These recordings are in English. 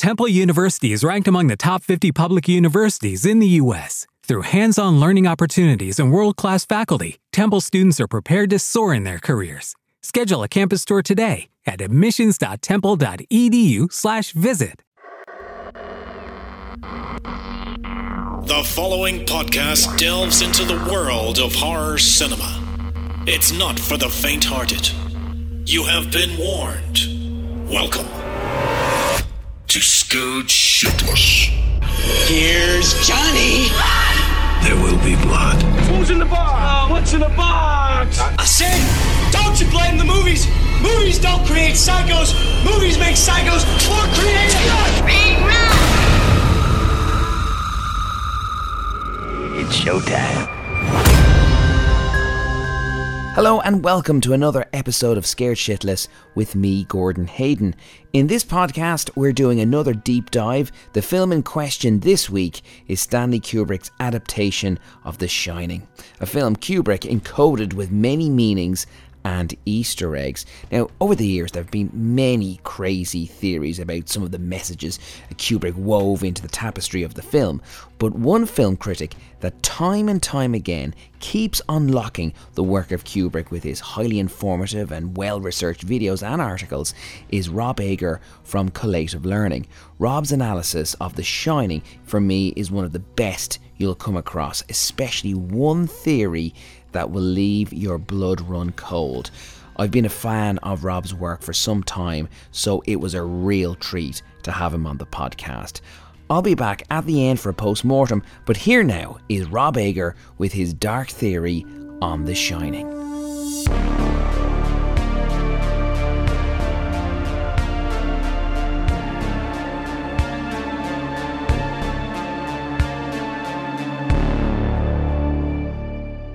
Temple University is ranked among the top 50 public universities in the U.S. Through hands on learning opportunities and world class faculty, Temple students are prepared to soar in their careers. Schedule a campus tour today at admissions.temple.edu/slash visit. The following podcast delves into the world of horror cinema. It's not for the faint hearted. You have been warned. Welcome to Scared Shitless. Here's Johnny. There will be blood. Who's in the box? Uh, what's in the box? I said, don't you blame the movies. Movies don't create psychos. Movies make psychos more creative. It's showtime. Hello and welcome to another episode of Scared Shitless with me, Gordon Hayden. In this podcast, we're doing another deep dive. The film in question this week is Stanley Kubrick's adaptation of The Shining, a film Kubrick encoded with many meanings and Easter eggs. Now, over the years, there have been many crazy theories about some of the messages Kubrick wove into the tapestry of the film, but one film critic that time and time again keeps unlocking the work of Kubrick with his highly informative and well researched videos and articles is Rob Ager from Collative Learning. Rob's analysis of The Shining, for me, is one of the best you'll come across, especially one theory that will leave your blood run cold. I've been a fan of Rob's work for some time, so it was a real treat to have him on the podcast. I'll be back at the end for a post mortem, but here now is Rob Ager with his dark theory on The Shining.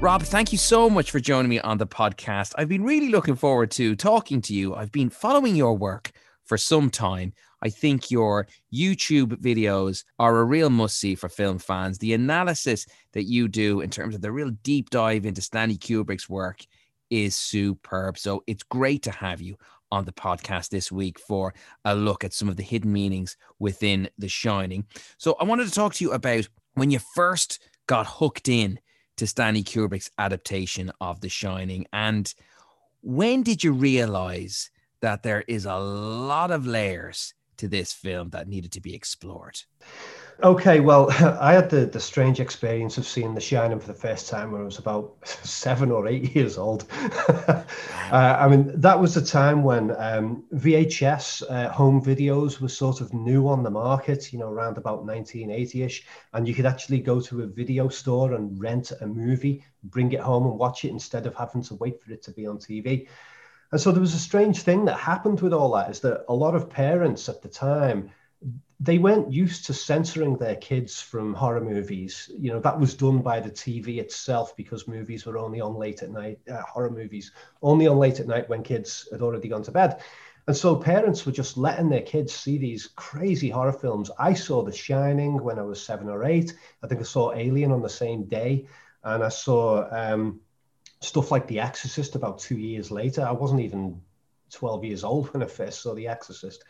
Rob, thank you so much for joining me on the podcast. I've been really looking forward to talking to you. I've been following your work for some time. I think your YouTube videos are a real must see for film fans. The analysis that you do in terms of the real deep dive into Stanley Kubrick's work is superb. So it's great to have you on the podcast this week for a look at some of the hidden meanings within The Shining. So I wanted to talk to you about when you first got hooked in to Stanley Kubrick's adaptation of The Shining. And when did you realize that there is a lot of layers to this film that needed to be explored? Okay, well, I had the, the strange experience of seeing The Shining for the first time when I was about seven or eight years old. uh, I mean, that was the time when um, VHS uh, home videos were sort of new on the market, you know, around about 1980 ish. And you could actually go to a video store and rent a movie, bring it home and watch it instead of having to wait for it to be on TV. And so there was a strange thing that happened with all that is that a lot of parents at the time they weren't used to censoring their kids from horror movies. You know, that was done by the TV itself because movies were only on late at night, uh, horror movies only on late at night when kids had already gone to bed. And so parents were just letting their kids see these crazy horror films. I saw The Shining when I was seven or eight. I think I saw Alien on the same day. And I saw um, stuff like The Exorcist about two years later. I wasn't even 12 years old when I first saw The Exorcist.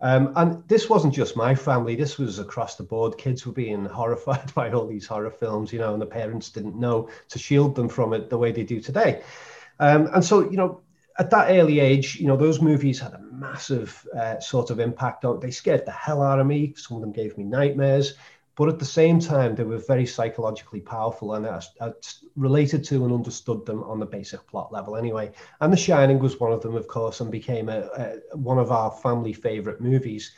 Um, and this wasn't just my family, this was across the board. Kids were being horrified by all these horror films, you know, and the parents didn't know to shield them from it the way they do today. Um, and so, you know, at that early age, you know, those movies had a massive uh, sort of impact on. They scared the hell out of me. Some of them gave me nightmares but at the same time, they were very psychologically powerful, and I, I, related to and understood them on the basic plot level anyway. And The Shining was one of them, of course, and became a, a, one of our family favorite movies.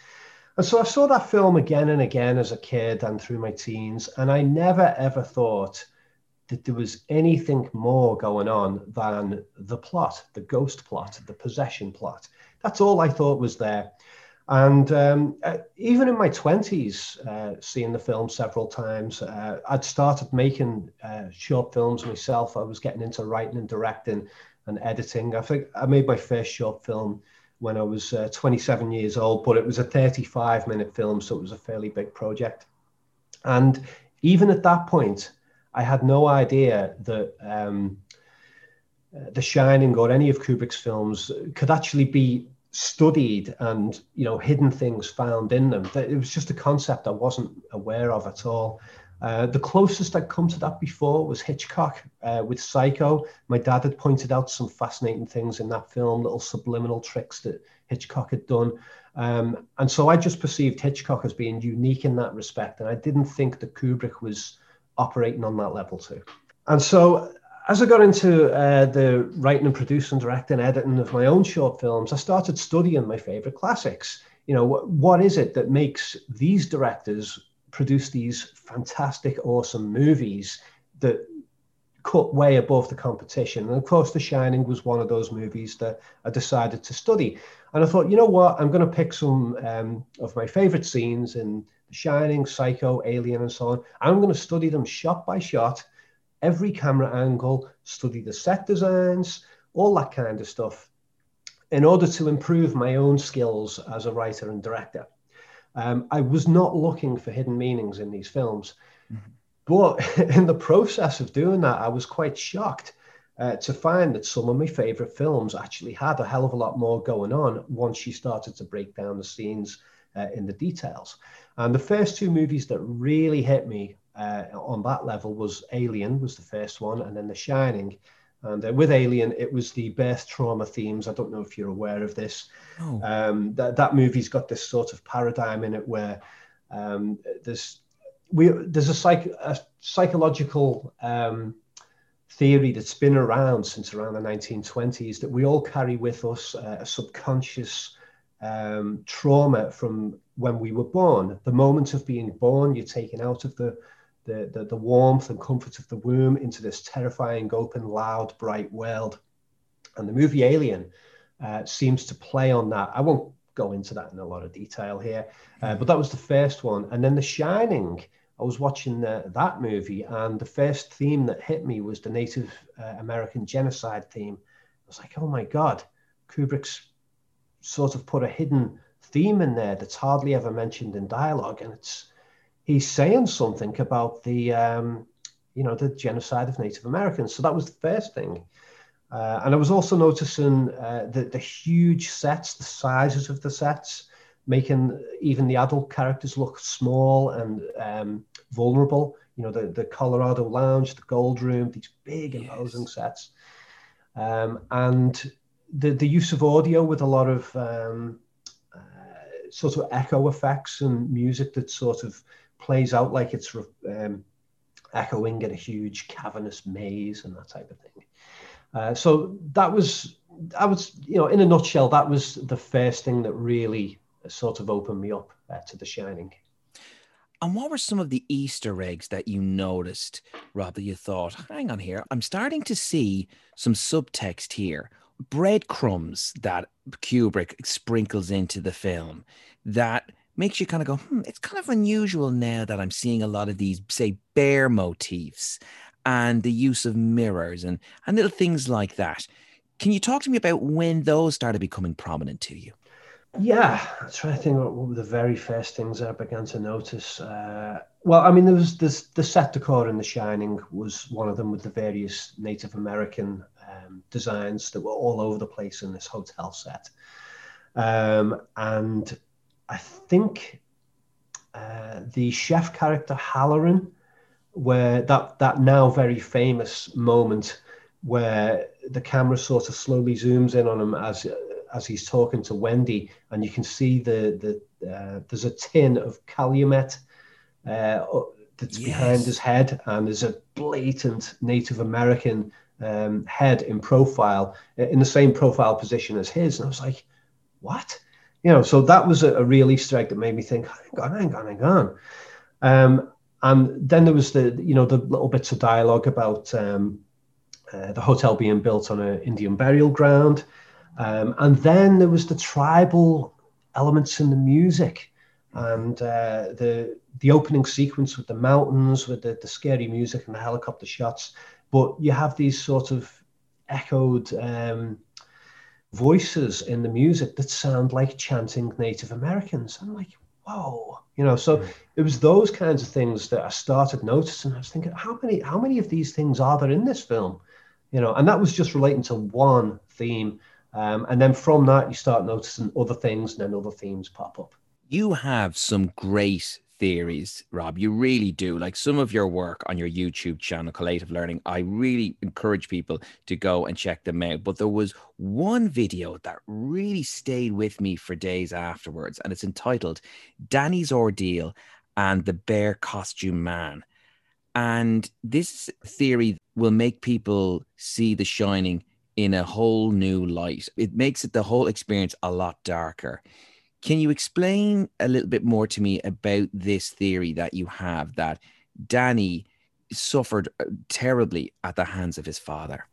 And so I saw that film again and again as a kid and through my teens, and I never ever thought that there was anything more going on than the plot, the ghost plot, the possession plot. That's all I thought was there. And um, uh, even in my 20s, uh, seeing the film several times, uh, I'd started making uh, short films myself. I was getting into writing and directing and editing. I think I made my first short film when I was uh, 27 years old, but it was a 35 minute film, so it was a fairly big project. And even at that point, I had no idea that um, The Shining or any of Kubrick's films could actually be studied and you know hidden things found in them. It was just a concept I wasn't aware of at all. Uh, the closest I'd come to that before was Hitchcock uh, with Psycho. My dad had pointed out some fascinating things in that film, little subliminal tricks that Hitchcock had done. Um, and so I just perceived Hitchcock as being unique in that respect. And I didn't think that Kubrick was operating on that level too. And so as I got into uh, the writing and producing, directing, editing of my own short films, I started studying my favorite classics. You know, what, what is it that makes these directors produce these fantastic, awesome movies that cut way above the competition. And of course, The Shining was one of those movies that I decided to study. And I thought, you know what, I'm going to pick some um, of my favorite scenes in The Shining, Psycho, Alien, and so on. I'm going to study them shot by shot, every camera angle, study the set designs, all that kind of stuff, in order to improve my own skills as a writer and director. Um, I was not looking for hidden meanings in these films. Mm-hmm. But in the process of doing that, I was quite shocked uh, to find that some of my favorite films actually had a hell of a lot more going on once you started to break down the scenes uh, in the details. And the first two movies that really hit me uh, on that level was Alien was the first one, and then The Shining. And uh, with Alien, it was the birth trauma themes. I don't know if you're aware of this. Oh. Um, that that movie's got this sort of paradigm in it where um, there's we there's a, psych, a psychological um, theory that's been around since around the 1920s that we all carry with us uh, a subconscious um, trauma from when we were born. The moment of being born, you're taken out of the the, the, the warmth and comfort of the womb into this terrifying, open, loud, bright world. And the movie Alien uh, seems to play on that. I won't go into that in a lot of detail here, uh, but that was the first one. And then The Shining, I was watching uh, that movie, and the first theme that hit me was the Native uh, American genocide theme. I was like, oh my God, Kubrick's sort of put a hidden theme in there that's hardly ever mentioned in dialogue. And it's he's saying something about the um, you know the genocide of Native Americans. So that was the first thing. Uh, and I was also noticing uh, the, the huge sets, the sizes of the sets, making even the adult characters look small and um, vulnerable. You know, the, the Colorado Lounge, the Gold Room, these big, imposing yes. sets. Um, and the, the use of audio with a lot of um, uh, sort of echo effects and music that sort of plays out like it's um, echoing in a huge cavernous maze and that type of thing. Uh, so that was, I was, you know, in a nutshell, that was the first thing that really sort of opened me up uh, to The Shining. And what were some of the Easter eggs that you noticed, Rob, that you thought, hang on here, I'm starting to see some subtext here, breadcrumbs that Kubrick sprinkles into the film that makes you kind of go, hmm, it's kind of unusual now that I'm seeing a lot of these, say, bear motifs and the use of mirrors and, and little things like that. Can you talk to me about when those started becoming prominent to you? Yeah, I'm trying to think what were the very first things I began to notice. Uh, well, I mean, there was this, the set decor in The Shining was one of them with the various Native American um, designs that were all over the place in this hotel set. Um, and I think uh, the chef character Halloran, where that that now very famous moment where the camera sort of slowly zooms in on him as as he's talking to Wendy, and you can see the the uh, there's a tin of Calumet uh, that's yes. behind his head, and there's a blatant Native American um, head in profile in the same profile position as his, and I was like, what? You know, so that was a, a, real Easter egg that made me think, hang on, hang on, hang on. Um, and then there was the, you know, the little bits of dialogue about um, uh, the hotel being built on an Indian burial ground. Um, and then there was the tribal elements in the music and uh, the the opening sequence with the mountains, with the, the scary music and the helicopter shots. But you have these sort of echoed um, voices in the music that sound like chanting Native Americans. I'm like, whoa, you know. So it was those kinds of things that I started noticing. I was thinking, how many, how many of these things are there in this film? You know, and that was just relating to one theme. Um, and then from that, you start noticing other things and then other themes pop up. You have some great theories, Rob. You really do. Like some of your work on your YouTube channel, Collative Learning, I really encourage people to go and check them out. But there was one video that really stayed with me for days afterwards, and it's entitled Danny's Ordeal and the Bear Costume Man. And this theory will make people see The Shining in a whole new light. It makes it the whole experience a lot darker. Can you explain a little bit more to me about this theory that you have that Danny suffered uh, terribly at the hands of his father?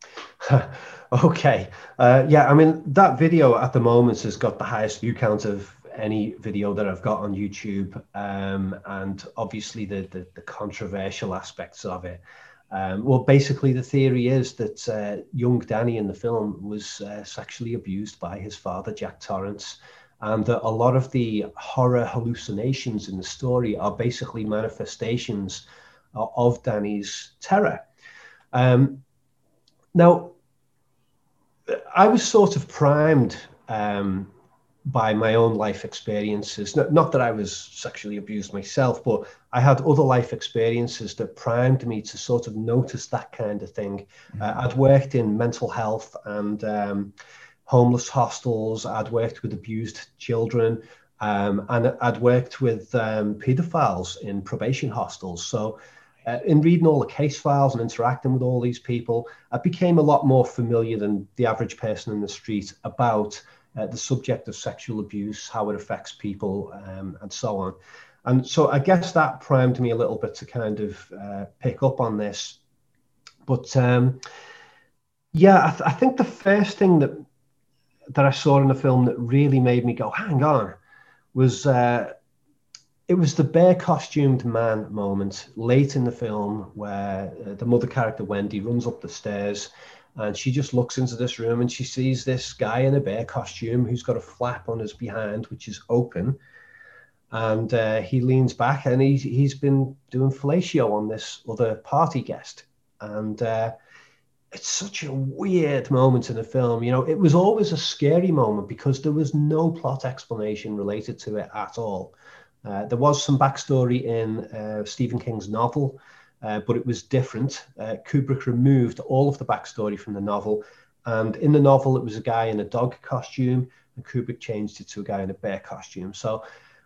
okay. Uh, yeah, I mean, that video at the moment has got the highest view count of any video that I've got on YouTube, um, and obviously the, the, the controversial aspects of it. Um, well, basically, the theory is that uh, young Danny in the film was uh, sexually abused by his father, Jack Torrance, and that a lot of the horror hallucinations in the story are basically manifestations of Danny's terror. Um, now, I was sort of primed um, by my own life experiences. Not, not that I was sexually abused myself, but I had other life experiences that primed me to sort of notice that kind of thing. Mm-hmm. Uh, I'd worked in mental health and um, homeless hostels, I'd worked with abused children, um, and I'd worked with um, paedophiles in probation hostels. So, uh, in reading all the case files and interacting with all these people, I became a lot more familiar than the average person in the street about uh, the subject of sexual abuse, how it affects people, um, and so on. And so I guess that primed me a little bit to kind of uh, pick up on this. But um, yeah, I, th- I, think the first thing that that I saw in the film that really made me go, "Hang on," was uh, it was the bear costumed man moment late in the film where uh, the mother character Wendy runs up the stairs and she just looks into this room and she sees this guy in a bear costume who's got a flap on his behind, which is open. And uh, he leans back and he's, he's been doing fellatio on this other party guest. And uh, it's such a weird moment in the film. You know, it was always a scary moment because there was no plot explanation related to it at all. Uh, there was some backstory in uh, Stephen King's novel uh, but it was different. Uh, Kubrick removed all of the backstory from the novel, and in the novel, it was a guy in a dog costume, and Kubrick changed it to a guy in a bear costume. So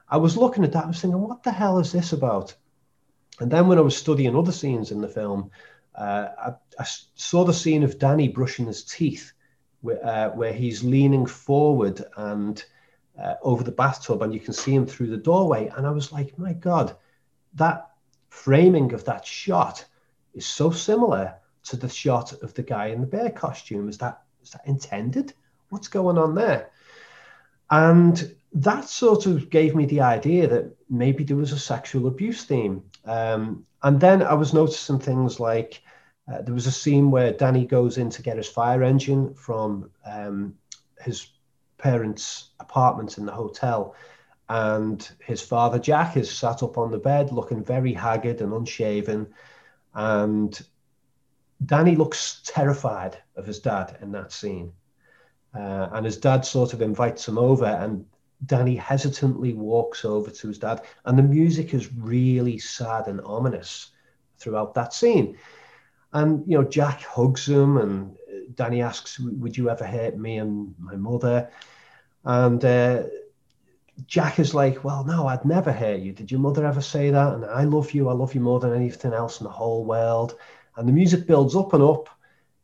I was looking at that, I was thinking, what the hell is this about? And then when I was studying other scenes in the film, uh, I, I, saw the scene of Danny brushing his teeth, where, uh, where he's leaning forward and uh, over the bathtub, and you can see him through the doorway. And I was like, my God, that framing of that shot is so similar to the shot of the guy in the bear costume. Is that is that intended? What's going on there? And that sort of gave me the idea that maybe there was a sexual abuse theme. Um, and then I was noticing things like uh, there was a scene where Danny goes in to get his fire engine from um, his parents' apartment in the hotel. And his father Jack is sat up on the bed looking very haggard and unshaven. And Danny looks terrified of his dad in that scene. Uh, and his dad sort of invites him over and Danny hesitantly walks over to his dad and the music is really sad and ominous throughout that scene and you know Jack hugs him and Danny asks would you ever hurt me and my mother and uh, Jack is like, Well, no, I'd never hurt you. Did your mother ever say that? And I love you. I love you more than anything else in the whole world. And the music builds up and up.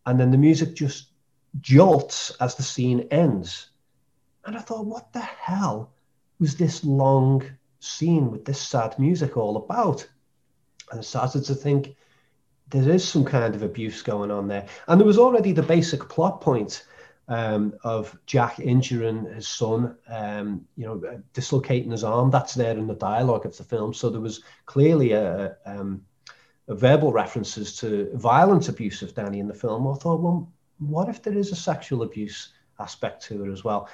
And then the music just jolts as the scene ends. And I thought, What the hell was this long scene with this sad music all about? And I started to think, there is some kind of abuse going on there. And there was already the basic plot point um, of Jack injuring his son, um, you know, dislocating his arm. That's there in the dialogue of the film. So there was clearly a, um, a verbal references to violent abuse of Danny in the film. I thought, well, what if there is a sexual abuse aspect to it as well?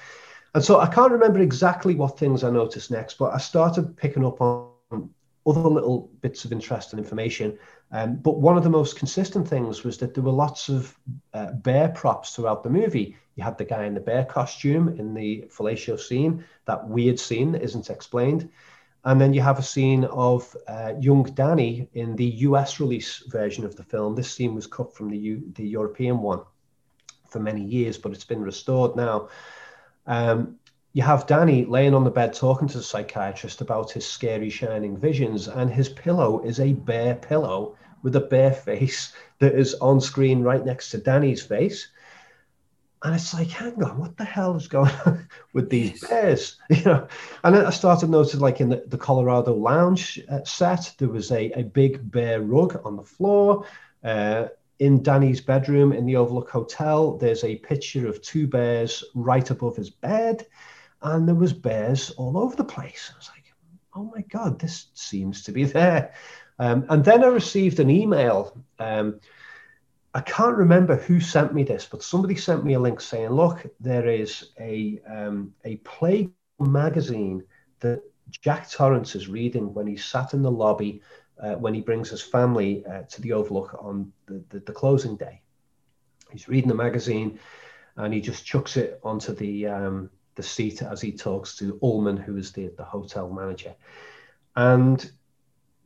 And so I can't remember exactly what things I noticed next, but I started picking up on other little bits of interest and information. Um, but one of the most consistent things was that there were lots of uh, bear props throughout the movie. You had the guy in the bear costume in the fellatio scene, that weird scene that isn't explained. And then you have a scene of uh, young Danny in the US release version of the film. This scene was cut from the, U- the European one for many years, but it's been restored now. Um, you have Danny laying on the bed talking to the psychiatrist about his scary shining visions, and his pillow is a bear pillow with a bear face that is on screen right next to Danny's face. And it's like, hang on, what the hell is going on with these bears? You know, and then I started noticing, like in the, the Colorado Lounge uh, set, there was a, a big bear rug on the floor. Uh, in Danny's bedroom in the Overlook Hotel, there's a picture of two bears right above his bed and there was bears all over the place. I was like, oh my God, this seems to be there. Um, and then I received an email. Um, I can't remember who sent me this, but somebody sent me a link saying, look, there is a, um, a Playgirl magazine that Jack Torrance is reading when he's sat in the lobby uh, when he brings his family uh, to the Overlook on the, the, the, closing day. He's reading the magazine and he just chucks it onto the, um, the seat as he talks to Ullman, who is the, the hotel manager. And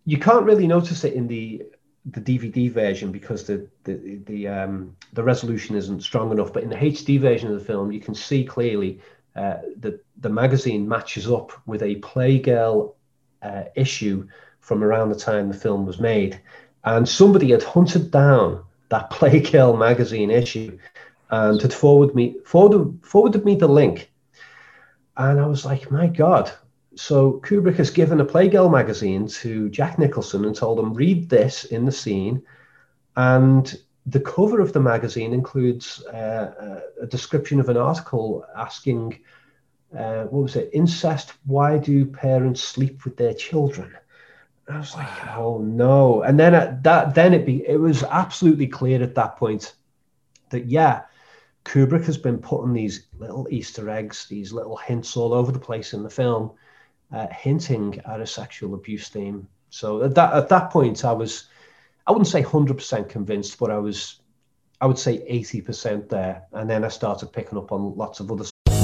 you can't really notice it in the the DVD version because the the the um, the resolution isn't strong enough. But in the HD version of the film, you can see clearly uh, that the magazine matches up with a Playgirl uh, issue from around the time the film was made, and somebody had hunted down that Playgirl magazine issue and had forwarded me forwarded, forwarded me the link and I was like, my God. So Kubrick has given a Playgirl magazine to Jack Nicholson and told him, read this in the scene. And the cover of the magazine includes uh, a description of an article asking, uh, what was it, incest, why do parents sleep with their children? I was like, oh no. And then at that, then it be, it was absolutely clear at that point that yeah, Kubrick has been putting these little Easter eggs, these little hints all over the place in the film, uh, hinting at a sexual abuse theme. So at that at that point, I was, I wouldn't say hundred percent convinced, but I was, I would say eighty percent there. And then I started picking up on lots of other.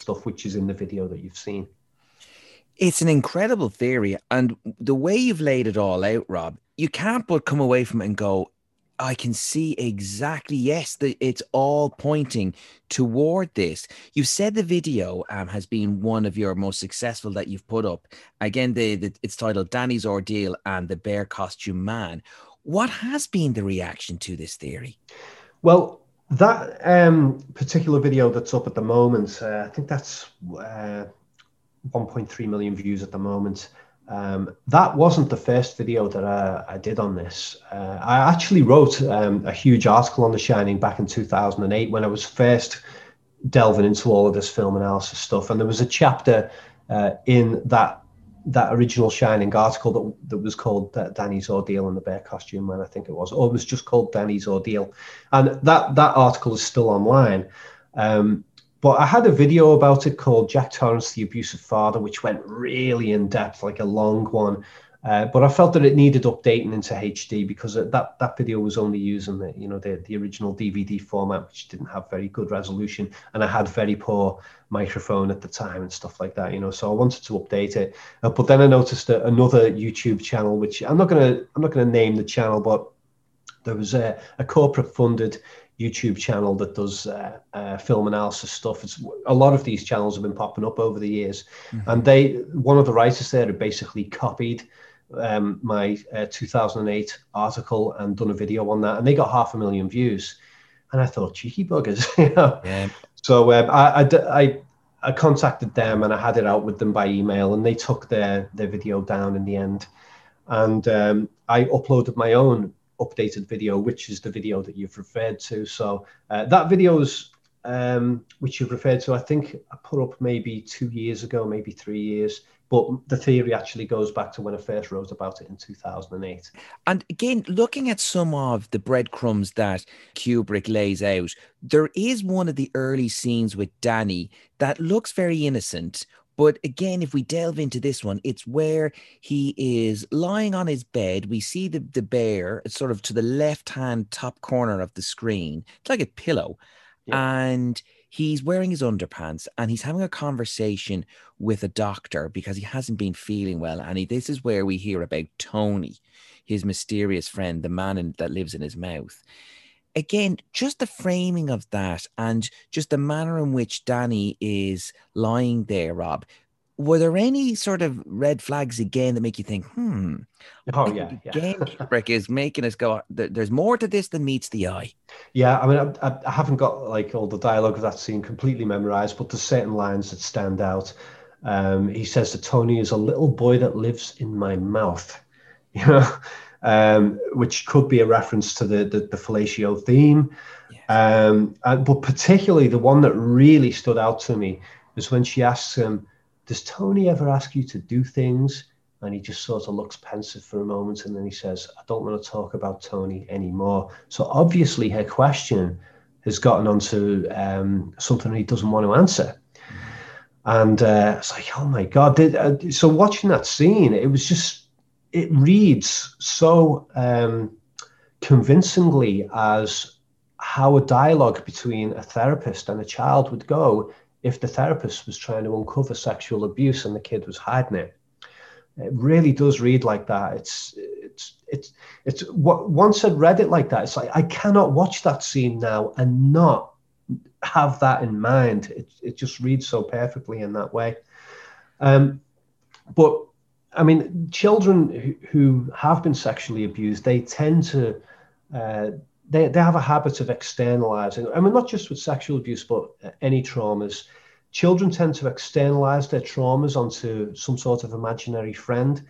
Stuff which is in the video that you've seen. It's an incredible theory, and the way you've laid it all out, Rob, you can't but come away from it and go, I can see exactly. Yes, the, it's all pointing toward this. You said the video um, has been one of your most successful that you've put up. Again, the, the, it's titled Danny's Ordeal and the Bear Costume Man. What has been the reaction to this theory? Well, that um, particular video that's up at the moment, uh, I think that's uh, 1.3 million views at the moment. Um, that wasn't the first video that I, I did on this. Uh, I actually wrote um, a huge article on The Shining back in 2008 when I was first delving into all of this film analysis stuff. And there was a chapter uh, in that that original Shining article that, that was called uh, Danny's Ordeal and the Bear Costume Man, I think it was, or it was just called Danny's Ordeal. And that, that article is still online. Um, but I had a video about it called Jack Torrance, the Abusive Father, which went really in depth, like a long one. Uh, but I felt that it needed updating into HD because that that video was only using the you know the the original DVD format, which didn't have very good resolution, and I had very poor microphone at the time and stuff like that. You know, so I wanted to update it. Uh, but then I noticed that another YouTube channel, which I'm not gonna I'm not gonna name the channel, but there was a, a corporate funded YouTube channel that does uh, uh, film analysis stuff. It's a lot of these channels have been popping up over the years, mm-hmm. and they one of the writers there had basically copied um, my uh, 2008 article and done a video on that, and they got half a million views. And I thought, cheeky buggers, you know. Yeah. So um, I, I, I, I contacted them and I had it out with them by email, and they took their their video down in the end and um, I uploaded my own updated video, which is the video that you've referred to. So uh, that video's um, which you've referred to, I think I put up maybe two years ago, maybe three years. But the theory actually goes back to when I first wrote about it in 2008. And again, looking at some of the breadcrumbs that Kubrick lays out, there is one of the early scenes with Danny that looks very innocent. But again, if we delve into this one, it's where he is lying on his bed. We see the, the bear sort of to the left hand top corner of the screen. It's like a pillow. Yeah. And he's wearing his underpants and he's having a conversation with a doctor because he hasn't been feeling well. And he, this is where we hear about Tony, his mysterious friend, the man in, that lives in his mouth. Again, just the framing of that and just the manner in which Danny is lying there, Rob, were there any sort of red flags again that make you think, hmm? Oh yeah, yeah. Is making us go. There's more to this than meets the eye. Yeah, I mean, I, I haven't got like all the dialogue of that scene completely memorized, but there's certain lines that stand out. Um, he says that Tony is a little boy that lives in my mouth, you know, um, which could be a reference to the the, the fellatio theme. Um, and, but particularly the one that really stood out to me is when she asks him does Tony ever ask you to do things? And he just sort of looks pensive for a moment and then he says, I don't want to talk about Tony anymore. So obviously her question has gotten onto um, something he doesn't want to answer. And uh, it's like, oh my God. Did, uh, so watching that scene, it was just, it reads so um, convincingly as how a dialogue between a therapist and a child would go if the therapist was trying to uncover sexual abuse and the kid was hiding it. It really does read like that. It's it's it's it's what once I'd read it like that, it's like I cannot watch that scene now and not have that in mind. It it just reads so perfectly in that way. Um, but I mean, children who, who have been sexually abused, they tend to uh, they, they have a habit of externalizing. I mean, not just with sexual abuse, but any traumas. Children tend to externalize their traumas onto some sort of imaginary friend.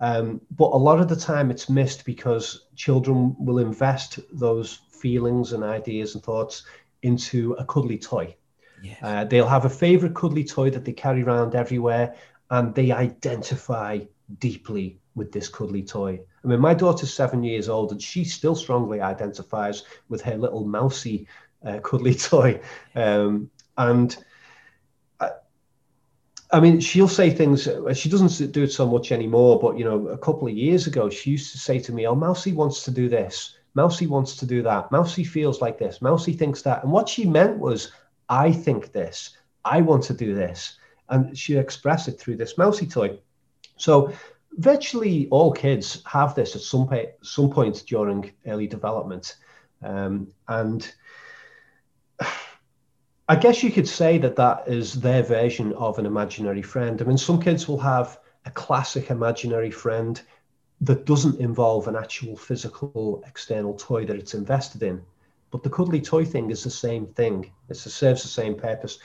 Um, but a lot of the time it's missed because children will invest those feelings and ideas and thoughts into a cuddly toy. Yes. Uh, they'll have a favorite cuddly toy that they carry around everywhere and they identify deeply with this cuddly toy. I mean, my daughter's seven years old and she still strongly identifies with her little mousy uh, cuddly toy. Um, and I, I, mean, she'll say things, uh, she doesn't do it so much anymore, but, you know, a couple of years ago, she used to say to me, Oh, Mousy wants to do this. Mousy wants to do that. Mousy feels like this. Mousy thinks that. And what she meant was, I think this. I want to do this. And she expressed it through this Mousy toy. So virtually all kids have this at some, some point during early development. Um, and I guess you could say that that is their version of an imaginary friend. I mean, some kids will have a classic imaginary friend that doesn't involve an actual physical external toy that it's invested in. But the cuddly toy thing is the same thing. It serves the same purpose.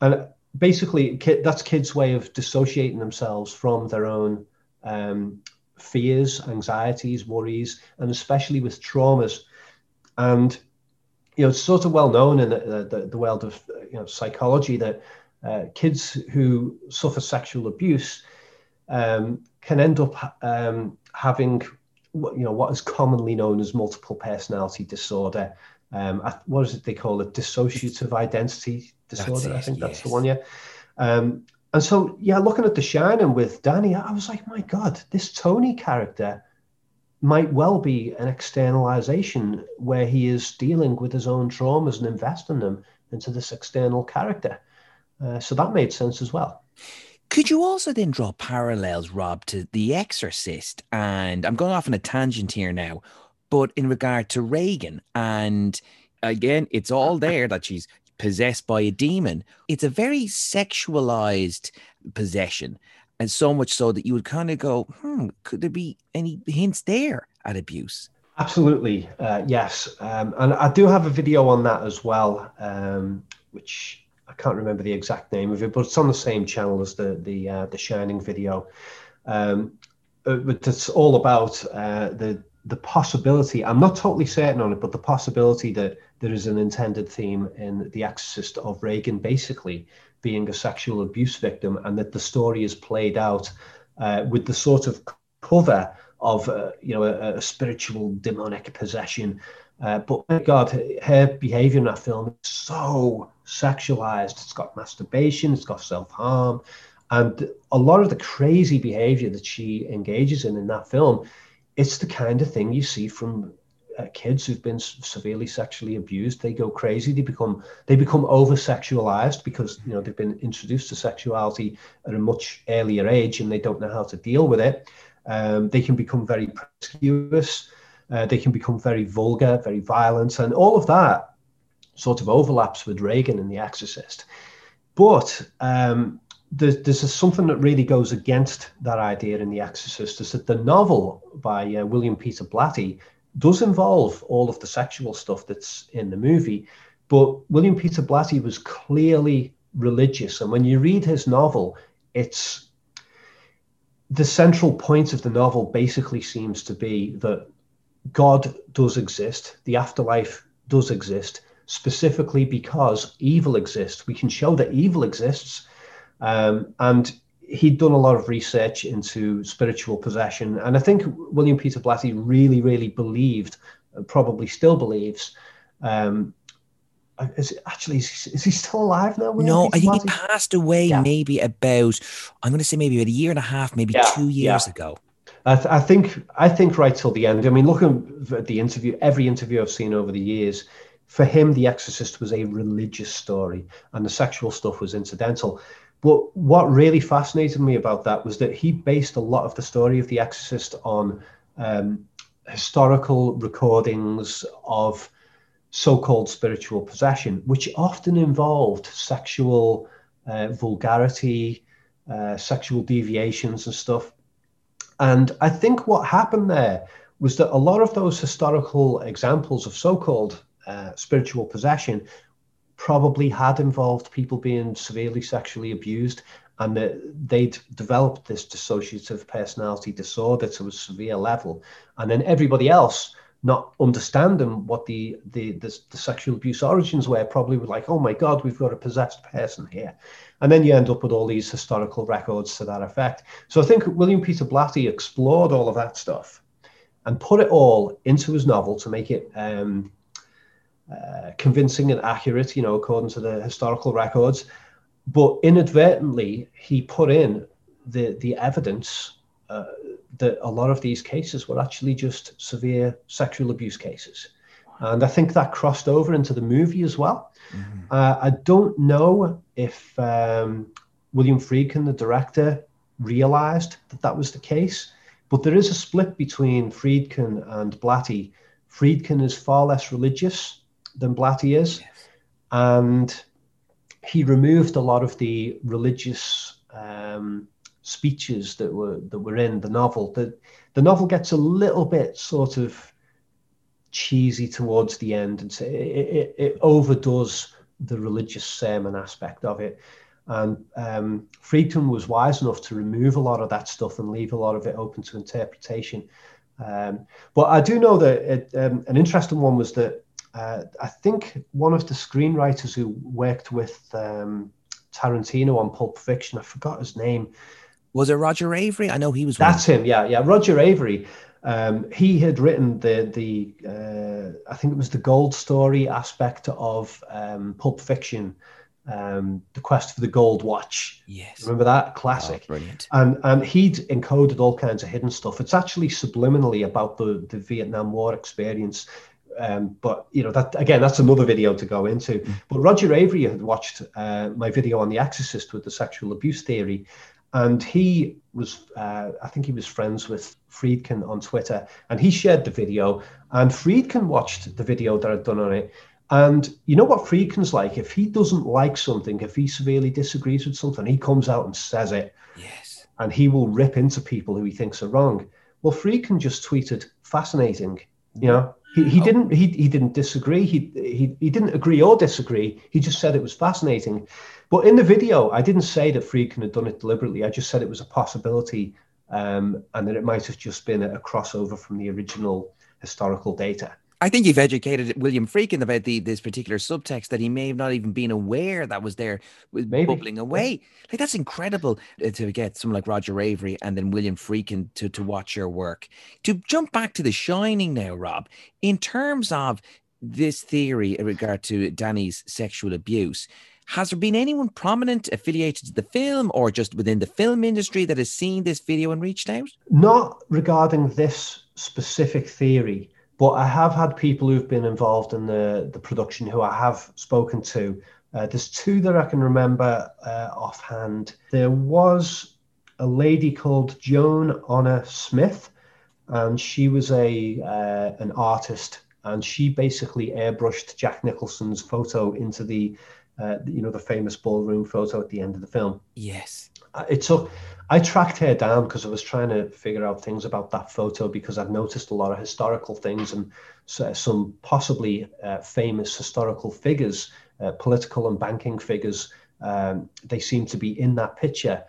And basically, that's kids' way of dissociating themselves from their own um, fears, anxieties, worries, and especially with traumas. And you know, it's sort of well known in the, the, the world of you know psychology that uh, kids who suffer sexual abuse um, can end up um, having you know what is commonly known as multiple personality disorder. Um, what is it they call it? Dissociative identity disorder. I think yes. that's the one. Yeah. Um, and so, yeah, looking at The Shining with Danny, I was like, my God, this Tony character might well be an externalization where he is dealing with his own traumas and investing them into this external character. Uh, so that made sense as well. Could you also then draw parallels, Rob, to The Exorcist? And I'm going off on a tangent here now, but in regard to Regan and again, it's all there that she's possessed by a demon. It's a very sexualized possession. And so much so that you would kind of go, hmm, could there be any hints there at abuse? Absolutely, uh, yes. Um, and I do have a video on that as well, um, which I can't remember the exact name of it, but it's on the same channel as the the uh, the Shining video. Um, uh, it's all about uh, the the possibility. I'm not totally certain on it, but the possibility that there is an intended theme in The Exorcist of Regan basically being a sexual abuse victim, and that the story is played out uh, with the sort of cover of uh, you know a, a, spiritual demonic possession. Uh, but my God, her behavior in that film is so sexualized. It's got masturbation, it's got self harm, and a lot of the crazy behavior that she engages in in that film. It's the kind of thing you see from uh, kids who've been severely sexually abused. They go crazy. They become they become over sexualized because you know they've been introduced to sexuality at a much earlier age and they don't know how to deal with it. Um, they can become very promiscuous. Uh, they can become very vulgar, very violent, and all of that sort of overlaps with Regan in The Exorcist. But um, there's, there's something that really goes against that idea in The Exorcist is that the novel by uh, William Peter Blatty does involve all of the sexual stuff that's in the movie. But William Peter Blatty was clearly religious. And when you read his novel, it's the central point of the novel basically seems to be that God does exist, the afterlife does exist, specifically because evil exists. We can show that evil exists. Um, and he'd done a lot of research into spiritual possession. And I think William Peter Blatty really, really believed, probably still believes, um, is actually is he, is he still alive now? no, I think he passed away yeah. maybe about I'm going to say maybe about a year and a half, maybe yeah, two years yeah. ago. I, th- I, think I think right till the end. I mean, looking at the interview, every interview I've seen over the years, for him, The Exorcist was a religious story, and the sexual stuff was incidental. But what really fascinated me about that was that he based a lot of the story of The Exorcist on um, historical recordings of so-called spiritual possession, which often involved sexual uh, vulgarity, uh, sexual deviations, and stuff. And I think what happened there was that a lot of those historical examples of so-called uh, spiritual possession probably had involved people being severely sexually abused and that they'd developed this dissociative personality disorder to a severe level. And then everybody else not understanding what the, the the, the sexual abuse origins were probably were like oh my god we've got a possessed person here. And then you end up with all these historical records to that effect. So i think william peter blatty explored all of that stuff and put it all into his novel to make it um, uh, convincing and accurate you know according to the historical records but inadvertently he put in the the evidence uh, that a lot of these cases were actually just severe sexual abuse cases. And I think that crossed over into the movie as well. Mm-hmm. Uh, I don't know if um, William Friedkin, the director, realized that that was the case, but there is a split between Friedkin and Blatty. Friedkin is far less religious than Blatty is, yes. and he removed a lot of the religious um, speeches that were that were in the novel. The the novel gets a little bit sort of cheesy towards the end, and so it, it, it overdoes the religious sermon aspect of it. And um, Friedkin was wise enough to remove a lot of that stuff and leave a lot of it open to interpretation. Um, but I do know that it, um, an interesting one was that uh, I think one of the screenwriters who worked with um, Tarantino on Pulp Fiction, I forgot his name, was it Roger Avary? I know he was. That's one. him. Yeah, yeah. Roger Avary. Um, he had written the the uh, I think it was the gold story aspect of um, Pulp Fiction, um, the quest for the gold watch. Yes, remember that classic? Oh, brilliant. And and he'd encoded all kinds of hidden stuff. It's actually subliminally about the the Vietnam War experience. Um, but you know that again, that's another video to go into. Mm. But Roger Avary had watched uh, my video on The Exorcist with the sexual abuse theory, and he was, uh, I think he was friends with Friedkin on Twitter, and he shared the video. And Friedkin watched the video that I'd done on it. And you know what Friedkin's like? If he doesn't like something, if he severely disagrees with something, he comes out and says it. Yes. And he will rip into people who he thinks are wrong. Well, Friedkin just tweeted, fascinating. You know, he, he oh. didn't he, he didn't disagree. He, he he didn't agree or disagree. He just said it was fascinating. But in the video, I didn't say that Friedkin had done it deliberately. I just said it was a possibility um, and that it might have just been a, a crossover from the original historical data. I think you've educated William Friedkin about the this particular subtext that he may have not even been aware that was there, Maybe. bubbling away. Like that's incredible uh, to get someone like Roger Avary and then William Friedkin to to watch your work. To jump back to The Shining now, Rob, in terms of this theory in regard to Danny's sexual abuse. Has there been anyone prominent affiliated to the film or just within the film industry that has seen this video and reached out? Not regarding this specific theory, but I have had people who've been involved in the, the production who I have spoken to. Uh, there's two that I can remember uh, offhand. There was a lady called Joan Honor Smith, and she was a uh, an artist, and she basically airbrushed Jack Nicholson's photo into the, uh, you know, the famous ballroom photo at the end of the film. Yes. Uh, It took. I tracked her down because I was trying to figure out things about that photo because I'd noticed a lot of historical things and some possibly uh, famous historical figures, uh, political and banking figures. Um, they seem to be in that picture.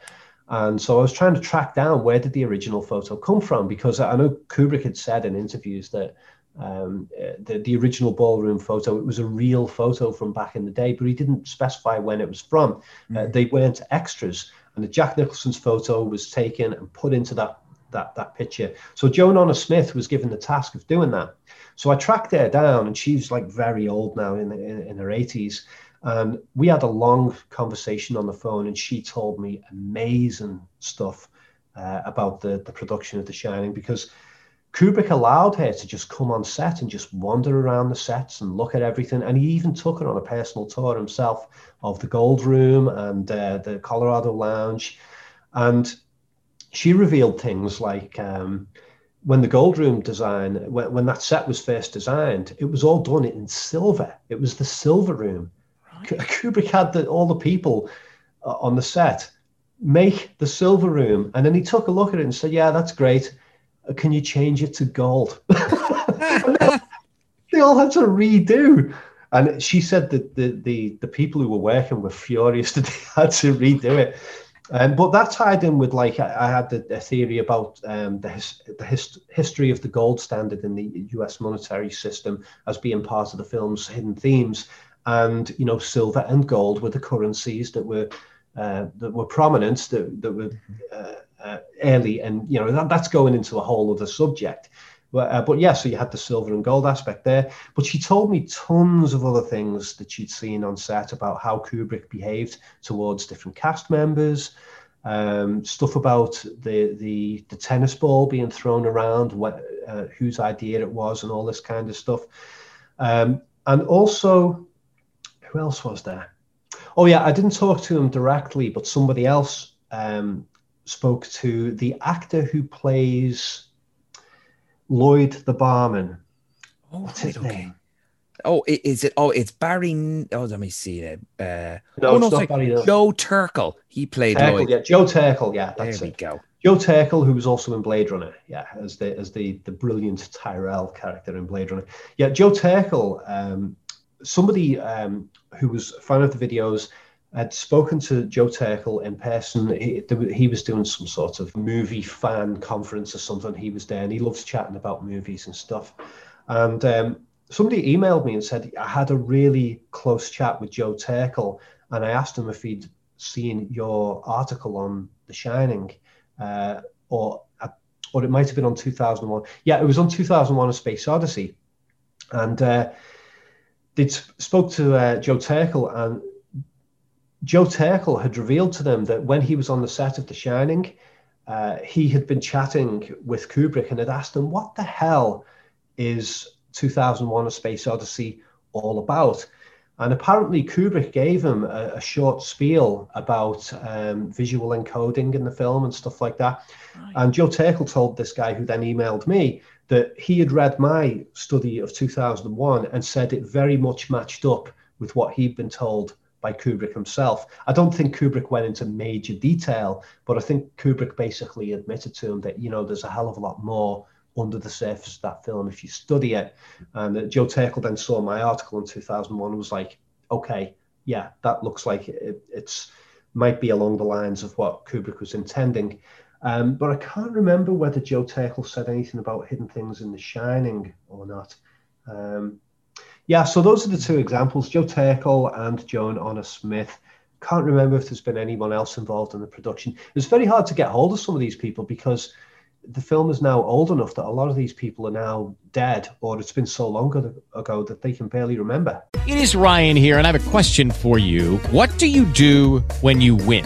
And so I was trying to track down where did the original photo come from because I know Kubrick had said in interviews that um, uh, the, the original ballroom photo it was a real photo from back in the day, but he didn't specify when it was from. Uh, they weren't extras, and the Jack Nicholson's photo was taken and put into that that that picture. So Joan Honor Smith was given the task of doing that. So I tracked her down, and she's like very old now, in in, in her 80s. And we had a long conversation on the phone, and she told me amazing stuff uh, about the the production of The Shining because Kubrick allowed her to just come on set and just wander around the sets and look at everything. And he even took her on a personal tour himself of the Gold Room and uh, the Colorado Lounge. And she revealed things like um, when the Gold Room design, when, when that set was first designed, it was all done in silver. It was the silver room. K- Kubrick had the, all the people uh, on the set make the silver room. And then he took a look at it and said, Yeah, that's great. Uh, Can you change it to gold? they all had to redo. And she said that the, the, the people who were working were furious that they had to redo it. Um, but that tied in with like I, I had a theory about um, the his, the hist- history of the gold standard in the U.S. monetary system as being part of the film's hidden themes, and you know silver and gold were the currencies that were uh, that were prominent that that were uh, uh, early, and you know that, that's going into a whole other subject. But, uh, but yeah, so you had the silver and gold aspect there. But she told me tons of other things that she'd seen on set about how Kubrick behaved towards different cast members, um, stuff about the, the the tennis ball being thrown around, what uh, whose idea it was, and all this kind of stuff. Um, and also, who else was there? Oh yeah, I didn't talk to him directly, but somebody else um, spoke to the actor who plays Lloyd the barman. Oh, What's his okay. name? Oh, is it? Oh, it's Barry. Oh, let me see it. Uh, No, oh, it's not Barry, no. Joe Turkel. He played Turkel, Lloyd. yeah, Joe Turkel, yeah, there that's we it. go. Joe Turkel, who was also in Blade Runner, yeah, as the as the the brilliant Tyrell character in Blade Runner. Yeah, Joe Turkel, um, somebody um, who was a fan of the videos had spoken to Joe Turkel in person. He, he was doing some sort of movie fan conference or something. He was there, and he loves chatting about movies and stuff. And um, somebody emailed me and said I had a really close chat with Joe Turkel, and I asked him if he'd seen your article on The Shining, uh, or or it might have been on 2001. Yeah, it was on 2001: A Space Odyssey, and uh, they spoke to uh, Joe Turkel, and Joe Turkel had revealed to them that when he was on the set of The Shining, uh, he had been chatting with Kubrick and had asked him, "What the hell is 2001: A Space Odyssey all about?" And apparently, Kubrick gave him a, a short spiel about um, visual encoding in the film and stuff like that. And Joe Turkel told this guy, who then emailed me, that he had read my study of 2001 and said it very much matched up with what he'd been told by Kubrick himself. I don't think Kubrick went into major detail, but I think Kubrick basically admitted to him that, you know, there's a hell of a lot more under the surface of that film if you study it. And uh, Joe Turkel then saw my article in 2001 and was like, okay, yeah, that looks like it, it's might be along the lines of what Kubrick was intending. Um, but I can't remember whether Joe Turkel said anything about hidden things in The Shining or not. Um, yeah, so those are the two examples Joe Turkel and Joan Honor Smith. Can't remember if there's been anyone else involved in the production. It's very hard to get hold of some of these people because the film is now old enough that a lot of these people are now dead or it's been so long ago that they can barely remember. It is Ryan here, and I have a question for you. What do you do when you win?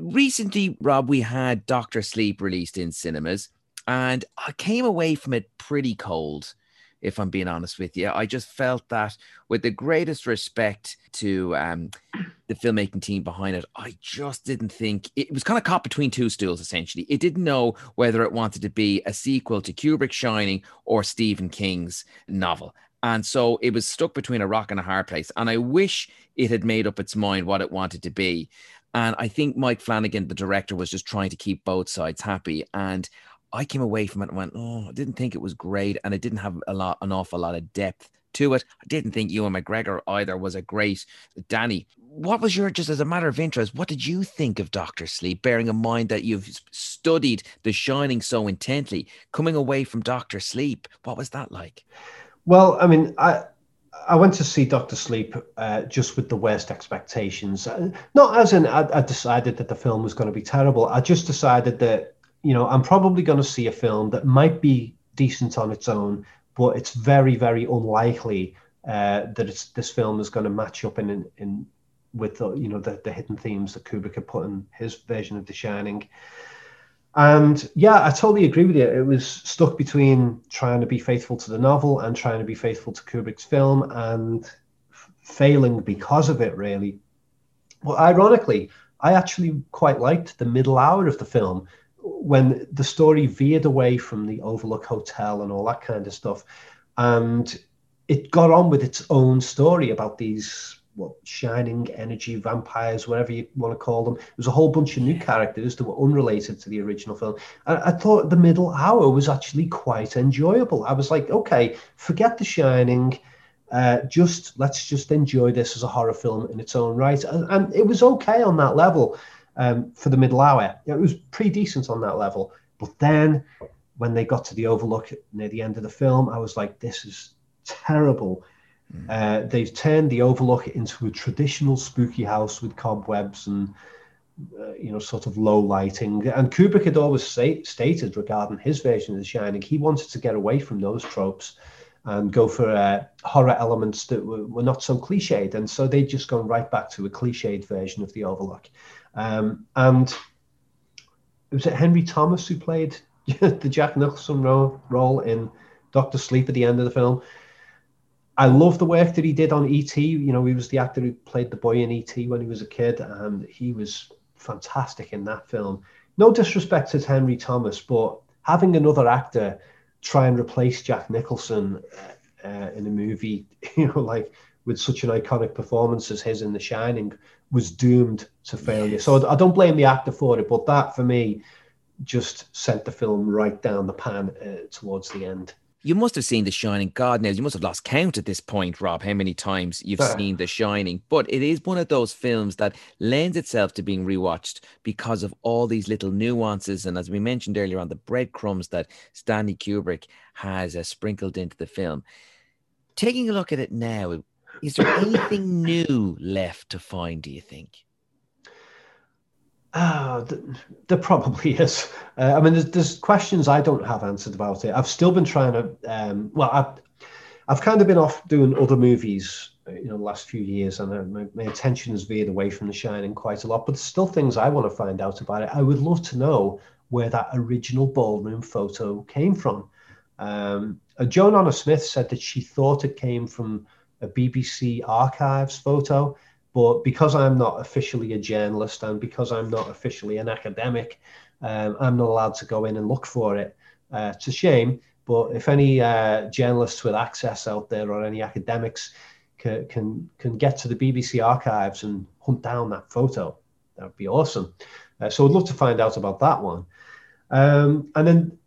Recently, Rob, we had Doctor Sleep released in cinemas and I came away from it pretty cold. If I'm being honest with you, I just felt that, with the greatest respect to um, the filmmaking team behind it, I just didn't think it was kind of caught between two stools. Essentially, it didn't know whether it wanted to be a sequel to Kubrick's Shining or Stephen King's novel, and so it was stuck between a rock and a hard place. And I wish it had made up its mind what it wanted to be. And I think Mike Flanagan, the director, was just trying to keep both sides happy. And I came away from it and went, oh, I didn't think it was great, and it didn't have a lot, an awful lot of depth to it. I didn't think Ewan McGregor either was a great Danny. What was your just as a matter of interest? What did you think of Doctor Sleep? Bearing in mind that you've studied The Shining so intently, coming away from Doctor Sleep, what was that like? Well, I mean, I I went to see Doctor Sleep uh, just with the worst expectations. Uh, not as in I, I decided that the film was going to be terrible. I just decided that you know, I'm probably going to see a film that might be decent on its own, but it's very, very unlikely uh, that this film is going to match up in in, in with the you know the, the hidden themes that Kubrick had put in his version of The Shining. And yeah, I totally agree with you. It was stuck between trying to be faithful to the novel and trying to be faithful to Kubrick's film, and f- failing because of it. Really, well, ironically, I actually quite liked the middle hour of the film when the story veered away from the Overlook Hotel and all that kind of stuff, and it got on with its own story about these what shining energy vampires, whatever you want to call them. There was a whole bunch of new characters that were unrelated to the original film. And I thought the middle hour was actually quite enjoyable. I was like, okay, forget the shining. Uh, just let's just enjoy this as a horror film in its own right. And, and it was okay on that level um, for the middle hour. It was pretty decent on that level. But then when they got to the overlook near the end of the film, I was like, this is terrible. Uh, they've turned the overlook into a traditional spooky house with cobwebs and uh, you know sort of low lighting. And Kubrick had always say, stated regarding his version of The Shining, he wanted to get away from those tropes and go for uh, horror elements that were, were not so cliched. And so they just gone right back to a cliched version of the Overlook. Um, and it was it Henry Thomas who played the Jack Nicholson role, role in Doctor Sleep at the end of the film? I love the work that he did on ET. You know, he was the actor who played the boy in ET when he was a kid, and he was fantastic in that film. No disrespect to Henry Thomas, but having another actor try and replace Jack Nicholson uh, in a movie, you know, like with such an iconic performance as his in The Shining, was doomed to failure. Yes. So I don't blame the actor for it, but that for me just sent the film right down the pan uh, towards the end. You must have seen The Shining. God knows you must have lost count at this point, Rob, how many times you've seen The Shining. But it is one of those films that lends itself to being rewatched because of all these little nuances. And as we mentioned earlier on, the breadcrumbs that Stanley Kubrick has uh, sprinkled into the film. Taking a look at it now, is there anything new left to find, do you think? Oh, there probably is. Uh, I mean, there's, there's, questions I don't have answered about it. I've still been trying to. Um, well, I've, I've kind of been off doing other movies, you know, the last few years, and uh, my, my, attention has veered away from The Shining quite a lot. But there's still things I want to find out about it. I would love to know where that original ballroom photo came from. Um, uh, Joan Honor Smith said that she thought it came from a BBC archives photo but because I'm not officially a journalist and because I'm not officially an academic, um, I'm not allowed to go in and look for it. Uh, it's a shame, but if any uh, journalists with access out there or any academics can, can, can get to the BBC archives and hunt down that photo, that would be awesome. Uh, so I'd love to find out about that one. Um, and then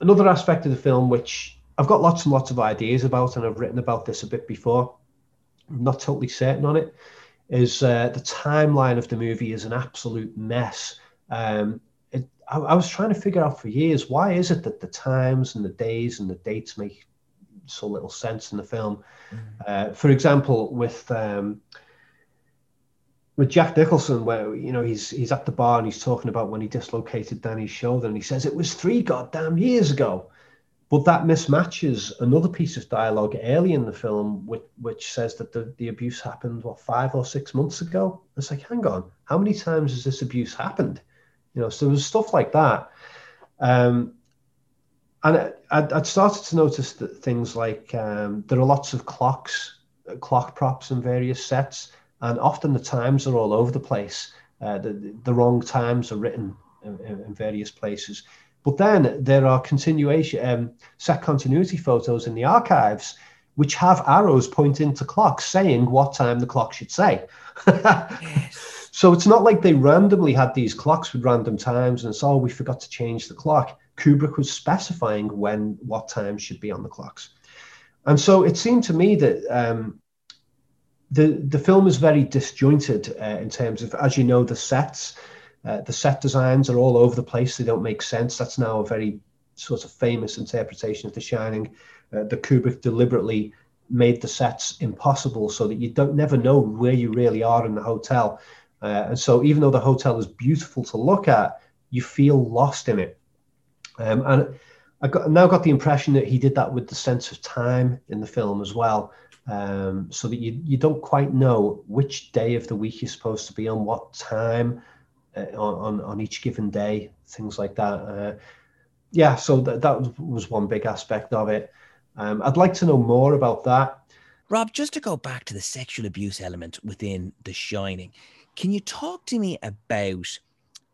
another aspect of the film, which I've got lots and lots of ideas about, and I've written about this a bit before. I'm not totally certain on it is uh, the timeline of the movie is an absolute mess. Um, it, I, I, was trying to figure out for years why is it that the times and the days and the dates make so little sense in the film. Mm. Uh, for example, with um, with Jack Nicholson, where you know he's he's at the bar and he's talking about when he dislocated Danny's shoulder, and he says it was three goddamn years ago. But that mismatches another piece of dialogue early in the film, which, which says that the, the abuse happened, what, five or six months ago? It's like, hang on, how many times has this abuse happened? You know, so there was stuff like that. Um, and I'd, I'd started to notice that things like um, there are lots of clocks, clock props in various sets, and often the times are all over the place. Uh, the, the wrong times are written in, in various places. But then there are continuation um, set continuity photos in the archives which have arrows pointing to clocks saying what time the clock should say. yes. So it's not like they randomly had these clocks with random times and it's oh we forgot to change the clock. Kubrick was specifying when what time should be on the clocks. And so it seemed to me that um, the the film is very disjointed uh, in terms of, as you know, the sets. Uh, the set designs are all over the place. They don't make sense. That's now a very sort of famous interpretation of The Shining. Uh, the Kubrick deliberately made the sets impossible so that you don't never know where you really are in the hotel. Uh, and so even though the hotel is beautiful to look at, you feel lost in it. Um, and I got, now got the impression that he did that with the sense of time in the film as well. Um, so that you, you don't quite know which day of the week you're supposed to be on, what time, on, on each given day, things like that. Uh, yeah, so th- that was one big aspect of it. Um, I'd like to know more about that. Rob, just to go back to the sexual abuse element within The Shining, can you talk to me about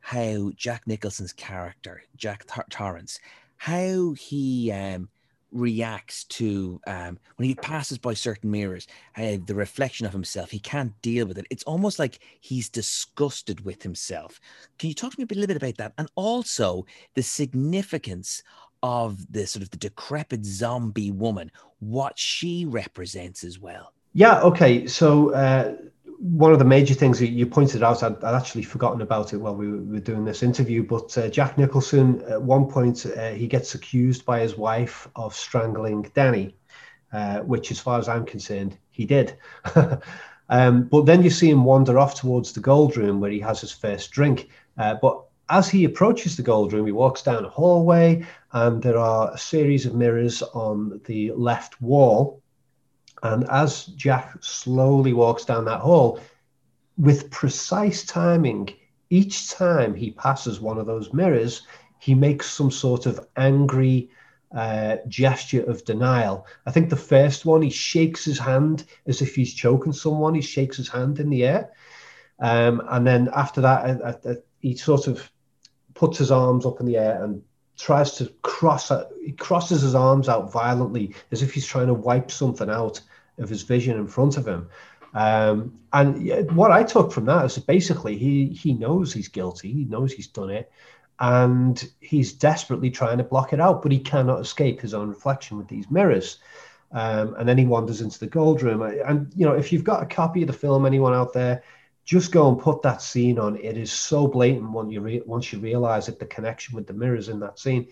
how Jack Nicholson's character, Jack Tor- Torrance, how he um, reacts to um, when he passes by certain mirrors, uh, the reflection of himself. He can't deal with it. It's almost like he's disgusted with himself. Can you talk to me a, little bit about that, and also the significance of the sort of the decrepit zombie woman, what she represents as well? Yeah. Okay. So. Uh one of the major things that you pointed out, I'd, I'd, actually forgotten about it while we were doing this interview, but uh, Jack Nicholson, at one point, uh, he gets accused by his wife of strangling Danny, uh, which, as far as I'm concerned, he did. um, but then you see him wander off towards the gold room where he has his first drink. Uh, but as he approaches the gold room, he walks down a hallway, and there are a series of mirrors on the left wall and as Jack slowly walks down that hall, with precise timing, each time he passes one of those mirrors, he makes some sort of angry uh, gesture of denial. I think the first one, he shakes his hand as if he's choking someone. He shakes his hand in the air. Um, and then after that, uh, uh, uh he sort of puts his arms up in the air and tries to cross, he crosses his arms out violently as if he's trying to wipe something out of his vision in front of him. Um, and what I took from that is basically he he knows he's guilty, he knows he's done it, and he's desperately trying to block it out, but he cannot escape his own reflection with these mirrors. Um, and then he wanders into the gold room. And you know, if you've got a copy of the film, anyone out there, just go and put that scene on. It is so blatant when you re- once you realize that the connection with the mirrors in that scene.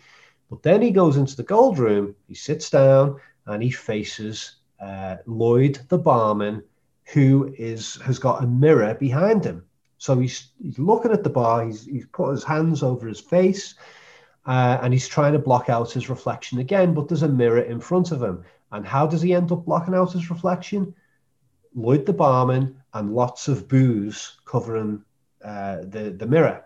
But then he goes into the gold room. He sits down and he faces uh, Lloyd, the barman, who is has got a mirror behind him. So he's he's looking at the bar. He's he's put his hands over his face, uh, and he's trying to block out his reflection again. But there's a mirror in front of him. And how does he end up blocking out his reflection? Lloyd the barman and lots of booze covering uh, the the mirror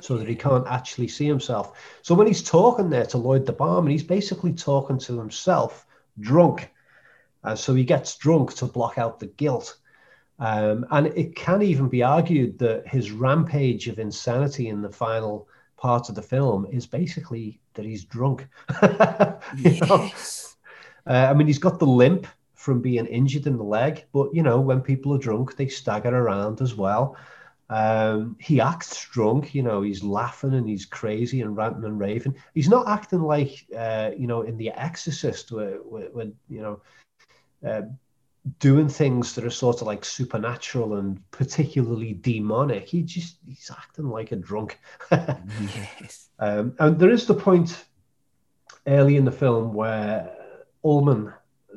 so that he can't actually see himself. So when he's talking there to Lloyd the barman, he's basically talking to himself, drunk. Uh, so he gets drunk to block out the guilt. Um, and it can even be argued that his rampage of insanity in the final part of the film is basically that he's drunk. yes. uh, I mean, he's got the limp from being injured in the leg, but you know, when people are drunk, they stagger around as well. Um, he acts drunk, you know, he's laughing and he's crazy and ranting and raving. He's not acting like, uh, you know, in The Exorcist, where, where, where you know, uh, doing things that are sort of like supernatural and particularly demonic. He just, he's acting like a drunk. yes. Um, and there is the point early in the film where Ullman,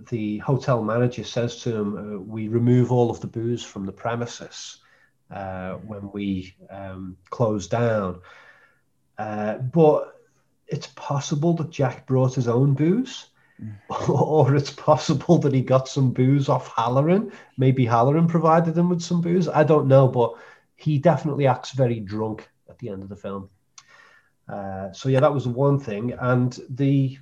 the hotel manager, says to him, uh, We remove all of the booze from the premises uh, when we um, closed down. Uh, but it's possible that Jack brought his own booze. or it's possible that he got some booze off Hallorann. Maybe Hallorann provided him with some booze. I don't know, but he definitely acts very drunk at the end of the film. Uh, so yeah, that was one thing, and the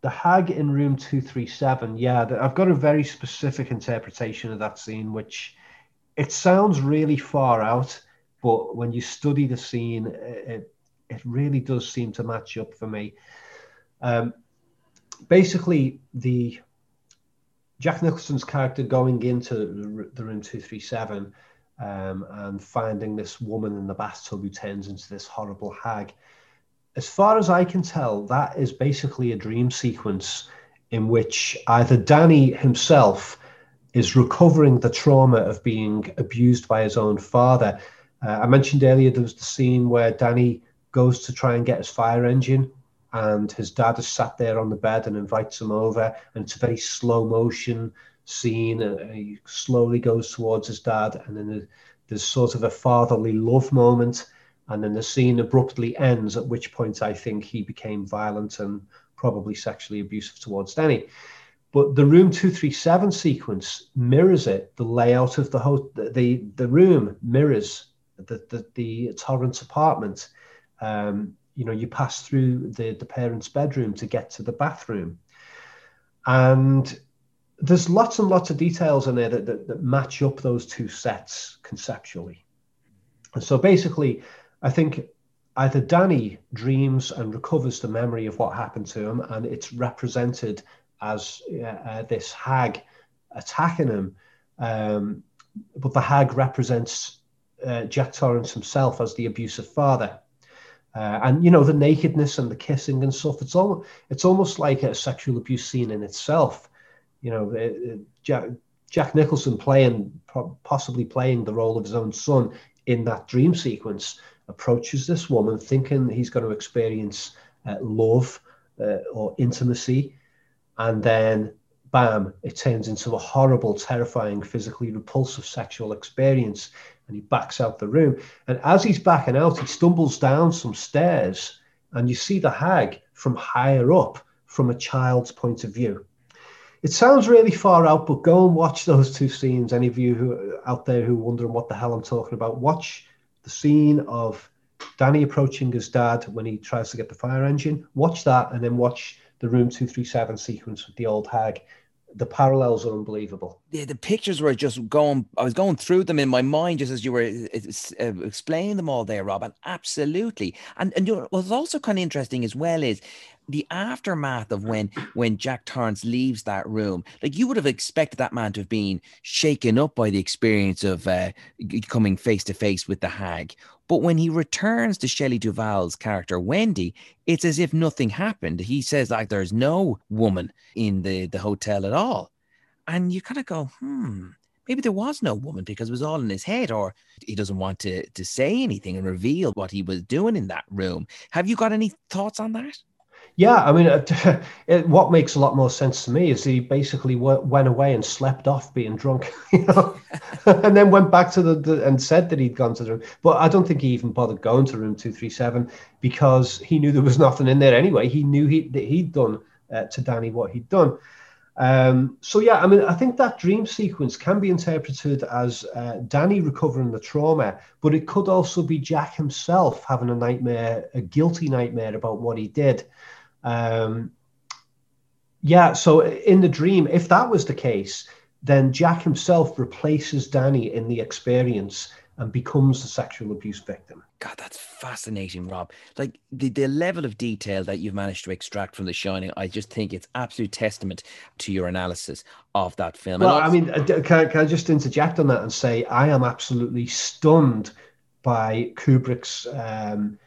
the hag in room two three seven. Yeah, I've got a very specific interpretation of that scene, which it sounds really far out, but when you study the scene, it, it really does seem to match up for me. Um, basically, the Jack Nicholson's character going into the room 237 um, and finding this woman in the bathtub who turns into this horrible hag. As far as I can tell, that is basically a dream sequence in which either Danny himself is recovering the trauma of being abused by his own father. Uh, I mentioned earlier there was the scene where Danny goes to try and get his fire engine, and his dad is sat there on the bed and invites him over, and it's a very slow motion scene. Uh, he slowly goes towards his dad, and then there's sort of a fatherly love moment, and then the scene abruptly ends. At which point, I think he became violent and probably sexually abusive towards Danny. But the room 237 sequence mirrors it. The layout of the ho- the, the room mirrors the, the, the Torrance apartment. Um, you know, you pass through the, the parents' bedroom to get to the bathroom. And there's lots and lots of details in there that, that, that match up those two sets conceptually. And so basically, I think either Danny dreams and recovers the memory of what happened to him, and it's represented as uh, this hag attacking him. Um, but the hag represents uh, Jack Torrance himself as the abusive father. Uh, and you know the nakedness and the kissing and stuff. It's all it's almost like a sexual abuse scene in itself. You know, it, it, Jack, Jack Nicholson playing possibly playing the role of his own son in that dream sequence approaches this woman thinking he's going to experience uh, love uh, or intimacy, and then bam, it turns into a horrible, terrifying, physically repulsive sexual experience. And he backs out the room. And as he's backing out, he stumbles down some stairs, and you see the hag from higher up from a child's point of view. It sounds really far out, but go and watch those two scenes. Any of you who out there who are wondering what the hell I'm talking about, watch the scene of Danny approaching his dad when he tries to get the fire engine. Watch that, and then watch the Room 237 sequence with the old hag. The parallels are unbelievable. Yeah, the pictures were just going, I was going through them in my mind just as you were uh, explaining them all there, Rob. And absolutely. And, and you know, what's also kind of interesting as well is the aftermath of when when Jack Torrance leaves that room, like you would have expected that man to have been shaken up by the experience of uh, coming face to face with the hag. But when he returns to Shelley Duvall's character Wendy, it's as if nothing happened. He says like there's no woman in the the hotel at all, and you kind of go, hmm. Maybe there was no woman because it was all in his head, or he doesn't want to to say anything and reveal what he was doing in that room. Have you got any thoughts on that? Yeah, I mean, it, what makes a lot more sense to me is he basically went away and slept off being drunk, you know, and then went back to the, the, and said that he'd gone to the room. But I don't think he even bothered going to room two three seven because he knew there was nothing in there anyway. He knew he that he'd done uh, to Danny what he'd done. Um, so yeah, I mean, I think that dream sequence can be interpreted as uh, Danny recovering the trauma, but it could also be Jack himself having a nightmare, a guilty nightmare about what he did. Um, yeah, so in the dream, if that was the case, then Jack himself replaces Danny in the experience and becomes the sexual abuse victim. God, that's fascinating, Rob. Like the, the level of detail that you've managed to extract from The Shining, I just think it's absolute testament to your analysis of that film. Well, also- I mean, uh, can, can I just interject on that and say I am absolutely stunned by Kubrick's um,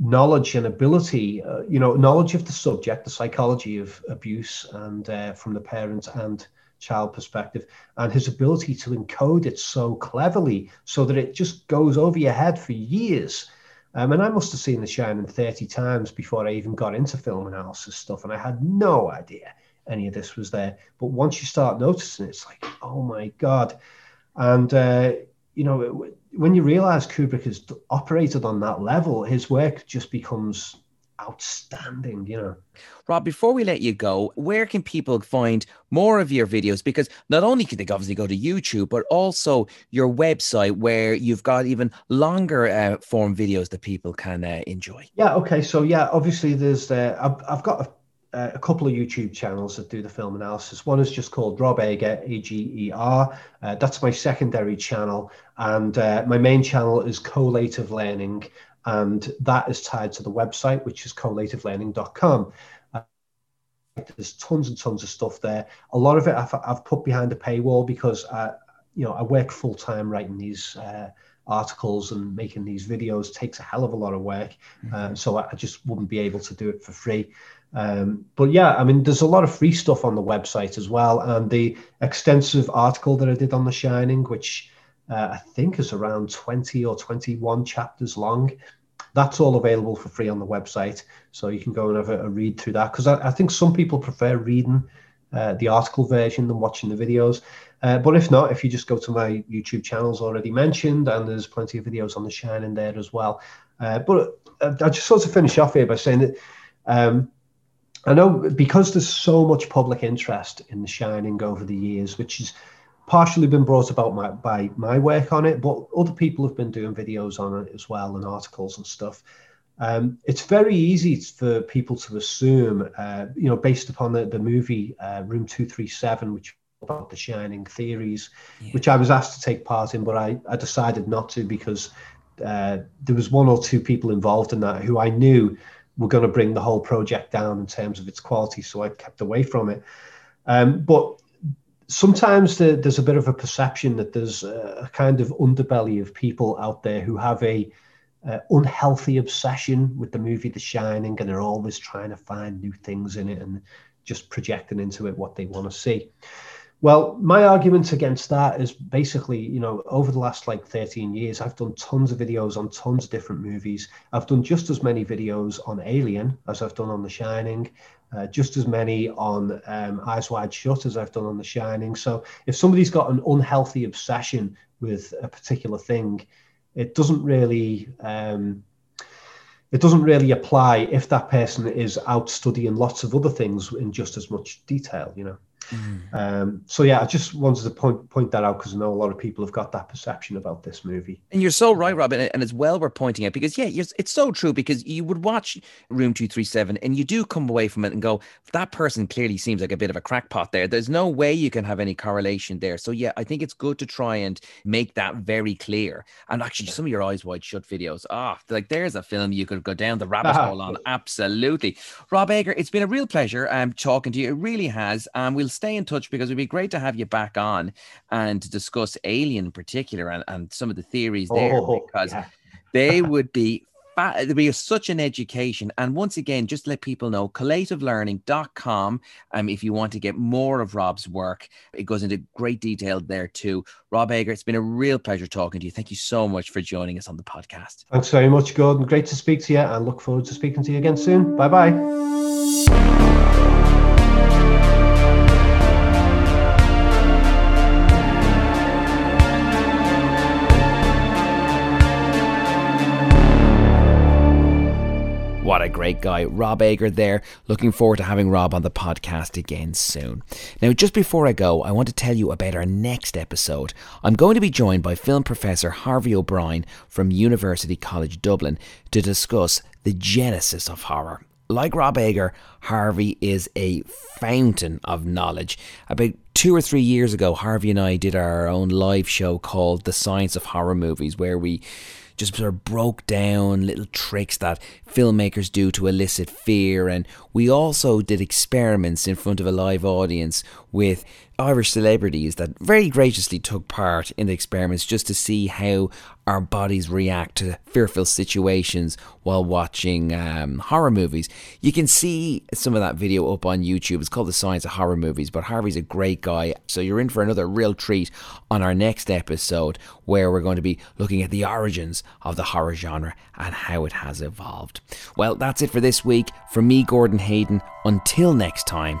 knowledge and ability, uh, you know, knowledge of the subject, the psychology of abuse, and uh, from the parents and child perspective and his ability to encode it so cleverly so that it just goes over your head for years. Um, and I must have seen The Shining 30 times before I even got into film analysis stuff, and I had no idea any of this was there. But once you start noticing it, it's like, oh my God. And, uh, you know, when you realize Kubrick has operated on that level, his work just becomes outstanding, you know. Rob, before we let you go, where can people find more of your videos? Because not only can they obviously go to YouTube, but also your website where you've got even longer uh, form videos that people can uh, enjoy. Yeah. Okay. So yeah, obviously there's uh, I've, I've got a, a, couple of YouTube channels that do the film analysis. One is just called Rob Ager, A G E R. Uh, that's my secondary channel, and uh, my main channel is Collative Learning and that is tied to the website, which is collativelearning.com. Uh, there's tons and tons of stuff there. A lot of it I've, I've put behind a paywall because I, you know, I work full time writing these uh, articles and making these videos takes a hell of a lot of work. Mm-hmm. Um, so I, I, just wouldn't be able to do it for free. Um, but yeah, I mean, there's a lot of free stuff on the website as well, and the extensive article that I did on The Shining, which uh, I think is around 20 or 21 chapters long. That's all available for free on the website. So you can go and have a, a read through that. Because I, I, think some people prefer reading uh, the article version than watching the videos. Uh, but if not, if you just go to my YouTube channels already mentioned, and there's plenty of videos on The Shining there as well. Uh, but uh, I just sort of finish off here by saying that um, I know because there's so much public interest in The Shining over the years, which has partially been brought about my, by my work on it, but other people have been doing videos on it as well and articles and stuff. Um, it's very easy for people to assume, uh, you know, based upon the, the movie uh, Room 237, which about the Shining theories, yeah. which I was asked to take part in, but I, I decided not to because uh, there was one or two people involved in that who I knew were going to bring the whole project down in terms of its quality, so I kept away from it. Um, but sometimes the, there's a bit of a perception that there's a, kind of underbelly of people out there who have a uh, unhealthy obsession with the movie The Shining, and they're always trying to find new things in it and just projecting into it what they want to see. Well, my argument against that is basically, you know, over the last like 13 years, I've done tons of videos on tons of different movies. I've done just as many videos on Alien as I've done on The Shining uh, just as many on um, Eyes Wide Shut as I've done on The Shining. So if somebody's got an unhealthy obsession with a particular thing, it doesn't really um, it doesn't really apply if that person is out studying lots of other things in just as much detail. You know. Mm. Um, so yeah, I just wanted to point point that out because I know a lot of people have got that perception about this movie. And you're so right, Robin, and as well we're pointing out because yeah, it's so true because you would watch Room Two Three Seven and you do come away from it and go, that person clearly seems like a bit of a crackpot there. There's no way you can have any correlation there. So yeah, I think it's good to try and make that very clear. And actually, some of your eyes wide shut videos, ah, oh, like there's a film you could go down the rabbit hole on. Absolutely, Rob Ager, it's been a real pleasure um talking to you. It really has, and um, we'll stay in touch because it'd be great to have you back on and discuss Alien in particular and, and some of the theories there oh, because yeah. they would be there'll be such an education. And once again, just let people know, collativelearning.com. Um, if you want to get more of Rob's work, it goes into great detail there too. Rob Ager, it's been a real pleasure talking to you. Thank you so much for joining us on the podcast. Thanks very much, Gordon. Great to speak to you and look forward to speaking to you again soon. Bye bye. What a great guy. Rob Ager there. Looking forward to having Rob on the podcast again soon. Now, just before I go, I want to tell you about our next episode. I'm going to be joined by film professor Harvey O'Brien from University College Dublin to discuss the genesis of horror. Like Rob Ager, Harvey is a fountain of knowledge. About two or three years ago, Harvey and I did our own live show called The Science of Horror Movies, where we just sort of broke down little tricks that filmmakers do to elicit fear. And we also did experiments in front of a live audience with Irish celebrities that very graciously took part in the experiments just to see how our bodies react to fearful situations while watching um, horror movies. You can see some of that video up on YouTube. It's called The Science of Horror Movies, but Harvey's a great guy. So you're in for another real treat on our next episode where we're going to be looking at the origins of the horror genre and how it has evolved. Well, that's it for this week. From me, Gordon Hayden. Until next time,